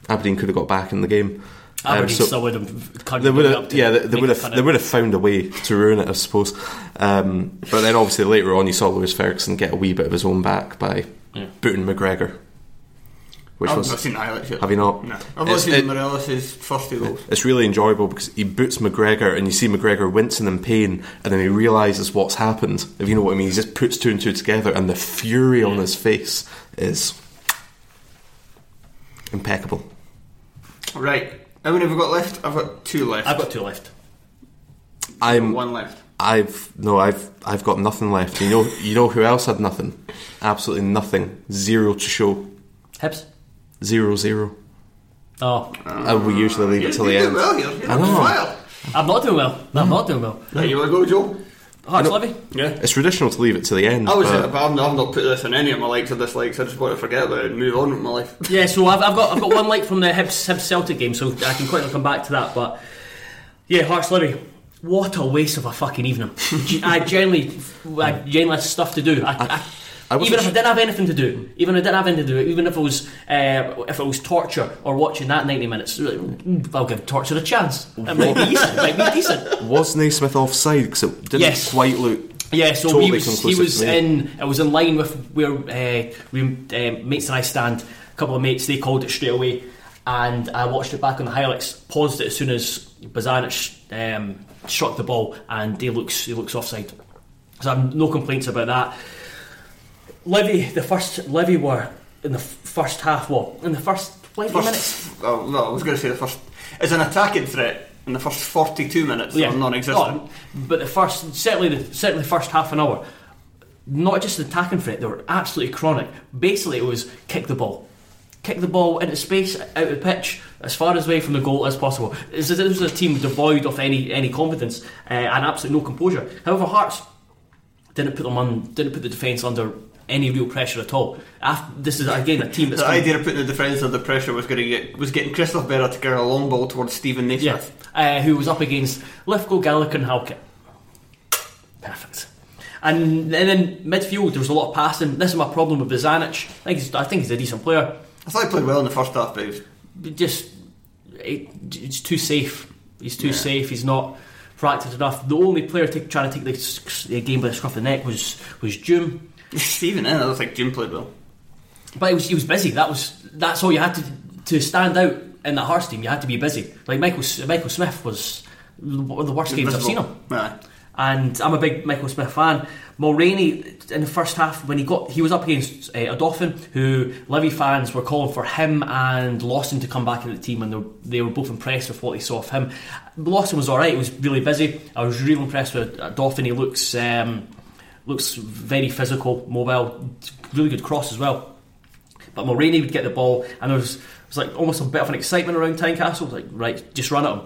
Aberdeen could have got back in the game. Um, Aberdeen so still would have. they would have, yeah, they, they would have, they would have found a way to ruin it, I suppose. Um, but then, obviously, later on, you saw Lewis Ferguson get a wee bit of his own back by booting McGregor, which I've was not seen the highlights yet. Have you not? No. I've It's- only seen it- Morelos' first two goals. It's really enjoyable because he boots McGregor and you see McGregor wincing in pain and then he realises what's happened. If you know what I mean, he just puts two and two together and the fury on his face is impeccable. Right. How many have we got left? I've got two left. I've got two left. I'm one left. I've no I've I've got nothing left. You know you know who else had nothing? Absolutely nothing. Zero to show. Hips. Zero zero. Oh, and we usually leave it till the end. well here. You're I on know. fire. I'm not doing well. I'm not doing well. Right, you want to go, Joe? Hearts know- Livi. Yeah. It's traditional to leave it to the end. I was, but- uh, but I've, not, not put this in any of my likes or dislikes. I just want to forget about it and move on with my life. Yeah, so I've, I've got I've got one like from the Hibs, Hibs Celtic game, so I can quickly come back to that. But yeah, Hearts Livi, what a waste of a fucking evening. I generally, I generally had stuff to do. I, I, I wasn't even if I didn't have anything to do, even if I didn't have anything to do, even if it was uh, if it was torture or watching that ninety minutes, mm, I'll give torture a chance. It might be decent. It might be decent. was Naismith offside because it didn't Yes. quite look. Yeah, so Totally he was he was in it was in line with where uh, we, uh, mates and I stand. A couple of mates they called it straight away, and I watched it back on the highlights. Paused it as soon as Bozanic um, struck the ball, and he looks he looks offside. So I've no complaints about that. Livi, the first Livi were in the f- first half. What in the first twenty minutes? First, oh, no, I was going to say the first. As an attacking threat in the first 42 minutes, yeah. non-existent. Oh, but the first, certainly the certainly first half an hour, not just the attacking threat, they were absolutely chronic. Basically, it was kick the ball, kick the ball into space, out of the pitch, as far as away from the goal as possible. This is, this was a team devoid of any any confidence uh, and absolutely no composure. However, Hearts didn't put them on, didn't put the defence under any real pressure at all. After, this is again a team that's The come- idea of putting the defence under pressure was going to get was getting Christophe Berra to carry a long ball towards Stephen Yeah, uh, who was up against Lithgow, Gallagher, and Halkett. Perfect. And, and then midfield, there was a lot of passing. This is my problem with Bozanic. I think he's, I think he's a decent player. I thought he played well in the first half, but he was Just it, it's too safe. He's too Yeah. safe. He's not practiced enough. The only player to, trying to take the, the game by the scruff of the neck was was Doom. Stephen. I don't think Jim played well. But he was, he was busy. That was that's all you had to to stand out in that Hearts team. You had to be busy. Like Michael Michael Smith was one of the worst games I've seen him. Aye. and I'm a big Michael Smith fan. Mulraney in the first half when he got he was up against uh, a Dauphin who Livi fans were calling for him and Lawson to come back in the team and they were, they were both impressed with what they saw of him. Lawson was alright, he was really busy. I was really impressed with Dauphin. He looks um, looks very physical, mobile, really good cross as well. But Mulraney would get the ball, and there was, was like almost a bit of an excitement around Tynecastle. Like, right, just run at him.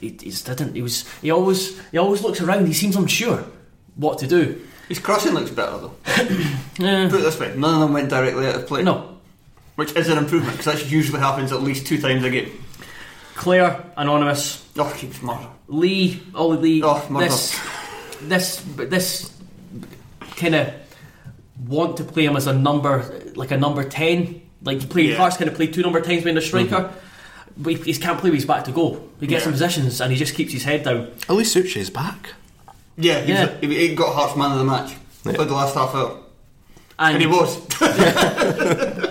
He, he didn't. He was. He always. He always looks around. He seems unsure what to do. His crossing looks better though. Eh, Put it this way, none of them went directly out of play. no, Which is an improvement because that usually happens at least two times a game. Clare, anonymous. Oh, keeps murder. Lee, Ollie Lee. Oh, murder. this, this, this kind of want to play him as a number, like a number ten. Like you play Yeah. Mm-hmm. Hearts kind of play two number tens being a striker. But he, he can't play with his back to goal. He gets Yeah. in positions and he just keeps his head down. At least is back. Yeah, he, Yeah. Was, he, he got Hearts man of the match. Yeah. Played the last half hour. And, And he was.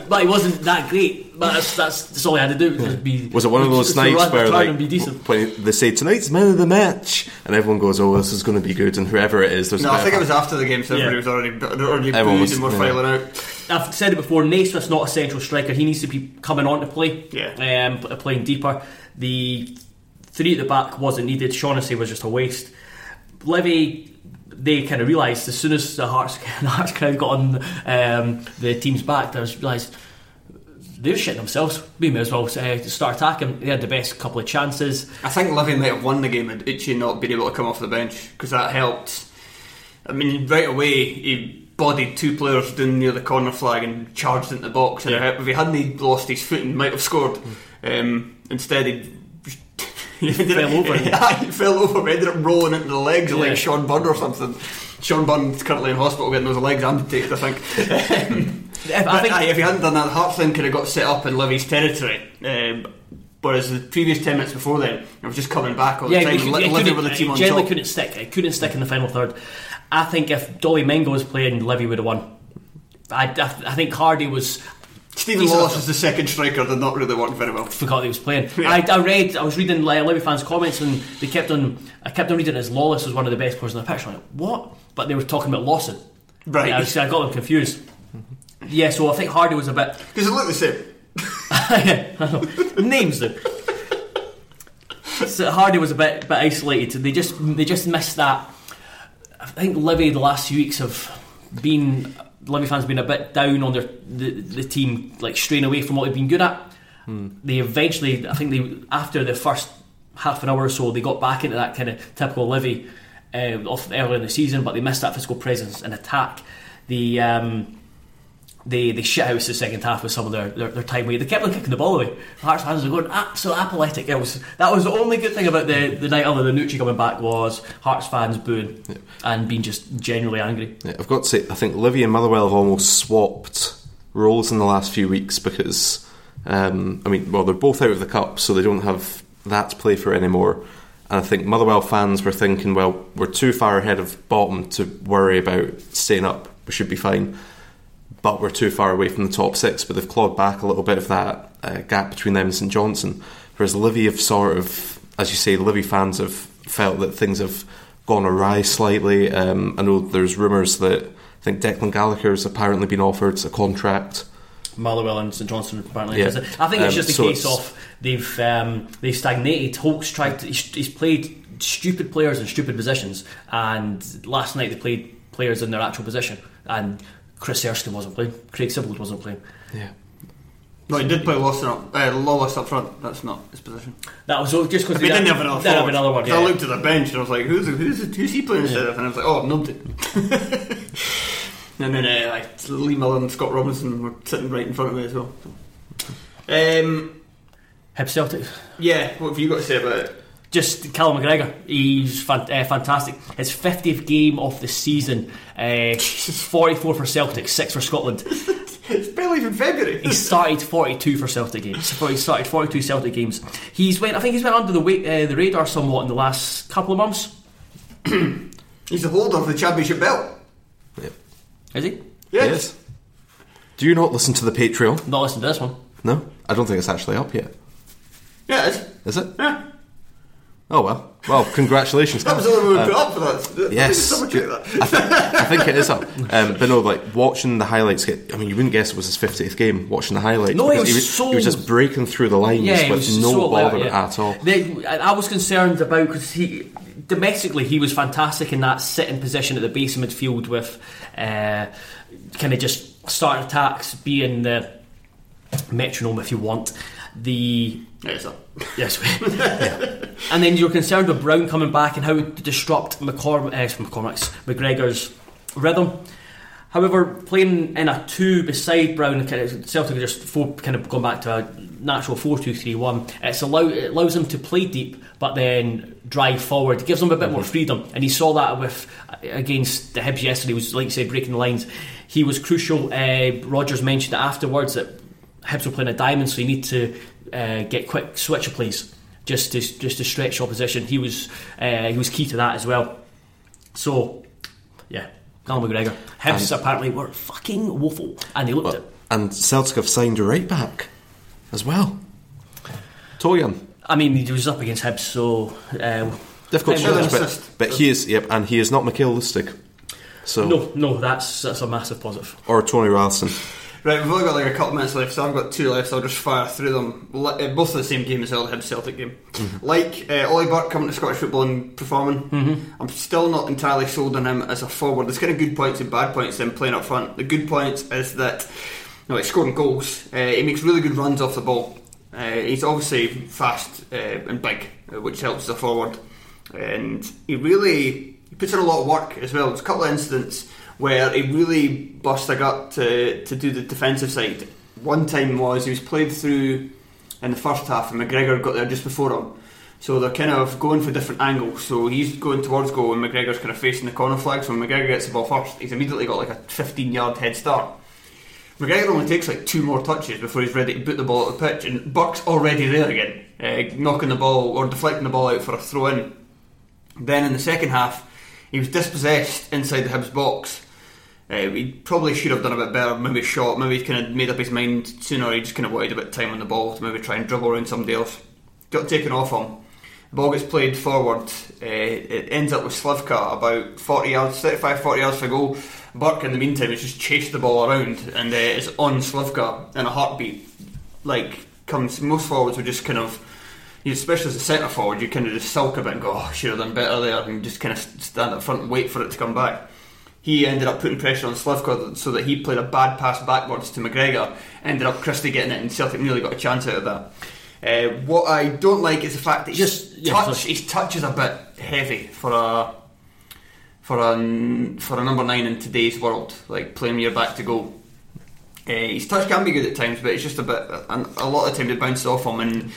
but he wasn't that great. But that's that's, that's all he had to do. Was, be, Was it one of those was to nights run- where try like and be decent? when they say tonight's man of the match and everyone goes, "Oh, this is going to be good," and whoever it is, there's no, I bit think it was after the game, so everybody Yeah. was already, already Everyone was- and were yeah. filing out. I've said it before. Naismith's not a central striker. He needs to be coming on to play. Yeah. Um, playing deeper. The three at the back wasn't needed. Shaughnessy was just a waste. Livi, they kind of realised as soon as the Hearts, the Hearts crowd got on um, the team's back, they realised they're shitting themselves. We may as well uh, start attacking. They had the best couple of chances. I think Livi might have won the game had Uche not been able to come off the bench because that helped. I mean, right away he bodied two players down near the corner flag and charged into the box. And Yeah. if he hadn't lost his foot, he might have scored. Um, instead, he. He Fell over. Yeah, he fell over. Ended up rolling into the legs Yeah. like Sean Bunn or something. Sean Bunn's currently in hospital getting those legs amputated, I think. If- I think- aye, if he hadn't done that, then could have got set up in Livi's territory. Um, whereas the previous 10 minutes before then, it was just coming back all the Yeah, time. Could, Livi could, were the team on generally top. couldn't stick. He couldn't stick in the final third. I think if Dolly Menga was playing, Livi would have won. I, I, I think Hardy was. Steven Lawless not- the second striker did not really work very well. Forgot he was playing. Yeah. I, I read. I was reading like, Livi fans' comments, and they kept on. I kept on reading as Lawless was one of the best players on the pitch. I'm like, what? But they were talking about Lawson. Right. I, was, I got them confused. Yeah, so I think Hardy was a bit. Because it looked the same. yeah, I know. Names though. So Hardy was a bit bit isolated. They just they just missed that. I think Livi the last few weeks have been Livi fans have been a bit down on their the, the team like straying away from what they've been good at. They eventually, I think they after the first half an hour or so, they got back into that kind of typical Livi uh, off early in the season, but they missed that physical presence and attack. The um, they they shit house the second half with some of their, their, their time away. They kept on kicking the ball away. Hearts fans were going absolutely apoplectic. It was that was the only good thing about the, the night other than Uche coming back was Hearts fans booing and being just generally angry. Yeah, I've got to say, I think Livi and Motherwell have almost swapped roles in the last few weeks because, um, I mean, well, they're both out of the cup, so they don't have that to play for anymore. And I think Motherwell fans were thinking, well, we're too far ahead of bottom to worry about staying up. We should be fine. But we're too far away from the top six. But they've clawed back a little bit of that uh, gap between them and St Johnstone. Whereas Livi have sort of, as you say, Livi fans have felt that things have gone awry slightly. Um, I know there's rumours that I think Declan Gallagher has apparently been offered a contract. Motherwell and St Johnstone apparently. Yeah. I think it's Um, just a so case of they've um, they've stagnated. Holt's tried to, he's, he's played stupid players in stupid positions, and last night they played players in their actual position, and Chris Erskine wasn't playing, Craig Sibbald wasn't playing. Yeah. No, he did play Lawson up, uh, Lawless up front. That's not his position. That was all- just because We didn't have another Didn't have another one. 'Cause Yeah. I looked at the bench and I was like, who's, who's, who's he playing instead of? And I was like, oh, nobody. and then uh, like, Lee Miller and Scott Robinson were sitting right in front of me as well. Um, Hib Celtic. yeah, what have you got to say about it? Just Callum McGregor, he's fan- uh, fantastic. His 50th game of the season, uh, 44 for Celtic, 6 for Scotland. It's barely even February. He started 42 for Celtic games. So he started 42 Celtic games. He's went. I think he's went under the weight, uh, the radar somewhat in the last couple of months. He's the holder of the championship belt. Is he? Yes. Do you not listen to the Patreon? Not listen to this one. No? I don't think it's actually up yet. Yeah, it is. Is it? Yeah. Oh well. Well, congratulations. That was the only one we Uh, put up for that. Yes, Double check I, think, I think it is up. Um, but no, like watching the highlights get. I mean, you wouldn't guess it was his fiftieth game. Watching the highlights, No, he because was so- he was just breaking through the lines Yeah, he with no so bother alert, yeah. at all. They, I I was concerned about because he domestically he was fantastic in that sitting position at the base of midfield with uh, kind of just starting attacks, being the metronome if you want. The Yeah, it's up. Yes. And then you're concerned with Brown coming back and how to disrupt McCorm- uh, McCormick's McGregor's rhythm. However, playing in a two beside Brown, kind of, Celtic are just four, kind of gone back to a natural four-two-three-one. It's allow, it allows them to play deep, but then drive forward. It gives them a bit more freedom, and he saw that with against the Hibs yesterday. Was like you said, breaking the lines. He was crucial. Uh, Rodgers mentioned it afterwards that Hibs were playing a diamond, so you need to uh, get quick switcher plays just to just to stretch opposition. He was uh, he was key to that as well. So, yeah, Conor McGregor. Hibs apparently were fucking woeful, and they looked it. And Celtic have signed a right back as well. Toljan. I mean, he was up against Hibs, so uh, Difficult I but, but he is, yep, and he is not Mikael Lustig. So, no, no, that's that's a massive positive. or Tony Ralston. Right, we've only got like a couple minutes left, so I've got two left. So I'll just fire through them. Uh, Both of the same game as the Hibs Celtic game. Like uh, Ollie Burke coming to Scottish football and performing, I'm still not entirely sold on him as a forward. There's kind of good points and bad points in playing up front. The good points is that know, he's scoring goals. Uh, he makes really good runs off the ball. Uh, he's obviously fast uh, and big, which helps the forward. And he really he puts in a lot of work as well. There's a couple of incidents where he really bust a gut to, to do the defensive side. One time was he was played through in the first half, and McGregor got there just before him. So they're kind of going for different angles. So he's going towards goal, and McGregor's kind of facing the corner flag. So when McGregor gets the ball first, he's immediately got like a 15 yard head start. McGregor only takes like two more touches before he's ready to boot the ball at the pitch, and Burke's already there again, uh, knocking the ball or deflecting the ball out for a throw in. Then in the second half, he was dispossessed inside the Hibs box. Uh, he probably should have done a bit better, maybe shot, maybe he kind of made up his mind sooner. He just kind of wanted a bit of time on the ball to maybe try and dribble around somebody else. Got taken off him. The ball gets played forward. Uh, it ends up with Slivka about 40 yards, 35 40 yards for goal. Burke, in the meantime, has just chased the ball around and uh, is on Slivka in a heartbeat. Like, comes most forwards would just kind of, especially as a centre forward, you kind of just sulk a bit and go, oh, should have done better there, and just kind of stand up front and wait for it to come back. He ended up putting pressure on Slivka so that he played a bad pass backwards to McGregor. Ended up Christie getting it, and Celtic nearly got a chance out of that. Uh, what I don't like is the fact that Just- his, touch, his touch is a bit heavy for a for a for a number nine in today's world, like playing your back to goal. Uh, his touch can be good at times, but it's just a bit. A, a lot of the time it bounces off him, and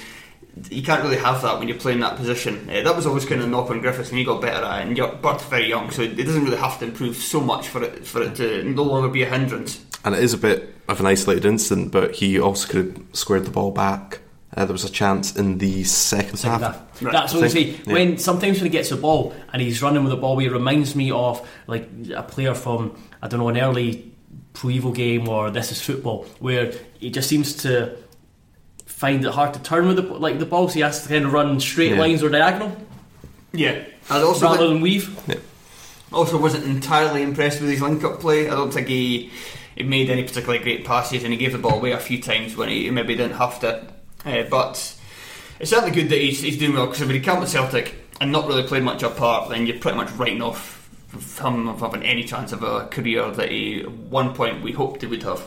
you can't really have that when you're playing that position. Uh, that was always kind of a knock on Griffiths, and he got better at it. And you're, Burke's very young, so it doesn't really have to improve so much for it for it to no longer be a hindrance. And it is a bit of an isolated incident, but he also could have squared the ball back. Uh, there was a chance in the second, Second half. half. Right. That's what I I say. think- yeah. When sometimes when he gets the ball and he's running with the ball, he reminds me of like a player from I don't know an early Pro Evo game or This Is Football, where he just seems to find it hard to turn with the like the ball. So he has to kind of run straight Yeah. lines or diagonal Yeah, I also rather did- than weave. Also, wasn't entirely impressed with his link-up play. I don't think he he made any particularly great passes, and he gave the ball away a few times when he maybe didn't have to. Uh, but it's certainly good that he's, he's doing well because if he come with Celtic and not really played much apart, then you're pretty much writing off him of having any chance of a career that he at one point we hoped he would have.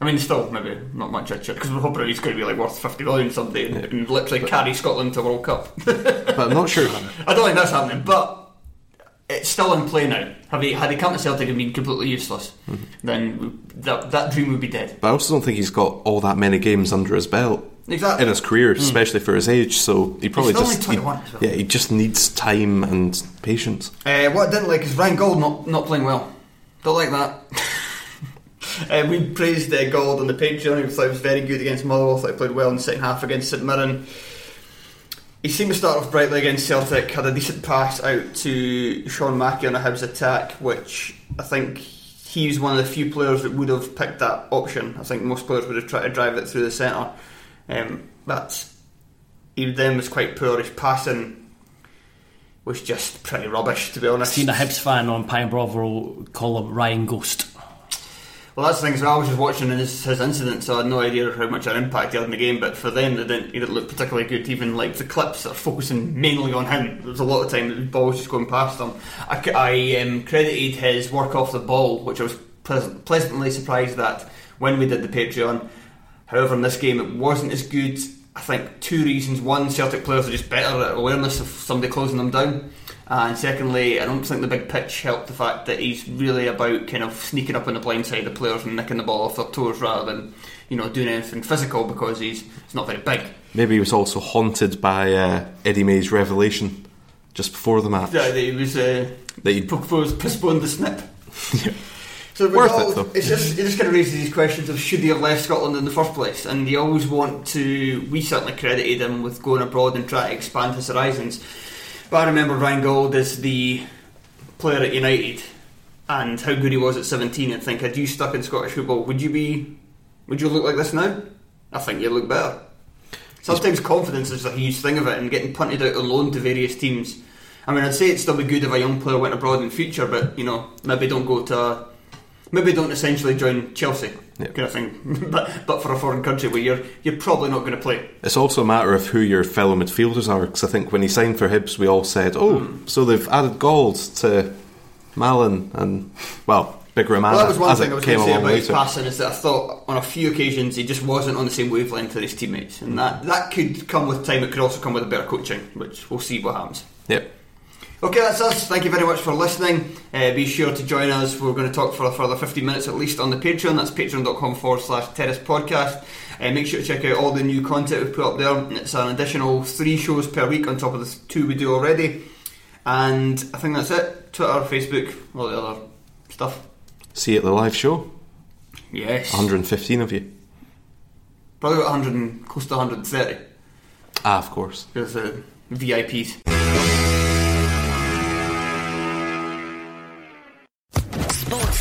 I mean, still maybe not much because we're hoping he's going to be like worth fifty million someday and, and literally carry Scotland to World Cup. But I'm not sure. I don't think that's happening, but it's still in play now. Have he, had he come to Celtic and been completely useless, then that, that dream would be dead. But I also don't think he's got all that many games under his belt Exactly. in his career, especially for his age. So he probably just he- 21 as well. yeah, he just needs time and patience. Uh, what I didn't like is Ryan Gauld not, not playing well. Don't like that. uh, we praised uh, Gauld on the Patreon. He thought was very good against Motherwell. Thought he played well in the second half against St Mirren. He seemed to start off brightly against Celtic. Had a decent pass out to Sean Mackie on a Hibs attack, which I think he was one of the few players that would have picked that option. I think most players would have tried to drive it through the centre. Um, but he then was quite poor. His passing was just pretty rubbish, to be honest. Seen a Hibs fan on Pie and Bovril call him Ryan Ghost. Well, that's the thing. So I was just watching his, his incident, so I had no idea how much an impact he had in the game. But for them, it didn't, he didn't look particularly good. Even like the clips are focusing mainly on him. There was a lot of time that the ball was just going past him. I um, credited his work off the ball, which I was pleasant, pleasantly surprised at when we did the Patreon. However, in this game, it wasn't as good. I think two reasons: one, Celtic players are just better at awareness of somebody closing them down. And secondly, I don't think the big pitch helped the fact that he's really about kind of sneaking up on the blind side of players and nicking the ball off their toes rather than, you know, doing anything physical because he's, he's not very big. Maybe he was also haunted by uh, Eddie May's revelation just before the match. Yeah, that he was uh, That he- proposed postponed the snip. So Worth all- it, though. It's just it just kind of raises these questions of should he have left Scotland in the first place? And you always want to. We certainly credited him with going abroad and trying to expand his horizons. But I remember Ryan Gauld as the player at United and how good he was at 17 and think had you stuck in Scottish football would you be would you look like this now? I think you'd look better. Sometimes confidence is a huge thing of it and getting punted out on loan to various teams. I mean I'd say it'd still be good if a young player went abroad in future but you know maybe don't go to maybe don't essentially join Chelsea Yeah. kind of thing but, but for a foreign country where you're you're probably not going to play It's also a matter of who your fellow midfielders are, because I think when he signed for Hibs, we all said, "Oh, Hmm. so they've added Gauld to Mallan and well, Big Romana." Well, that was one as thing it I was came going to say about his passing is that I thought on a few occasions he just wasn't on the same wavelength with his teammates, and that that could come with time. It could also come with a better coaching, which we'll see what happens. Yep. Okay, that's us. Thank you very much for listening. Uh, be sure to join us. We're going to talk for a further 15 minutes at least on the Patreon. That's patreon.com forward slash terrace podcast. Uh, make sure to check out all the new content we've put up there. It's an additional three shows per week on top of the two we do already. And I think that's it. Twitter, Facebook, all the other stuff. See you at the live show. Yes. 115 of you. Probably about 100 and close to 130. Ah, of course. There's uh, VIPs.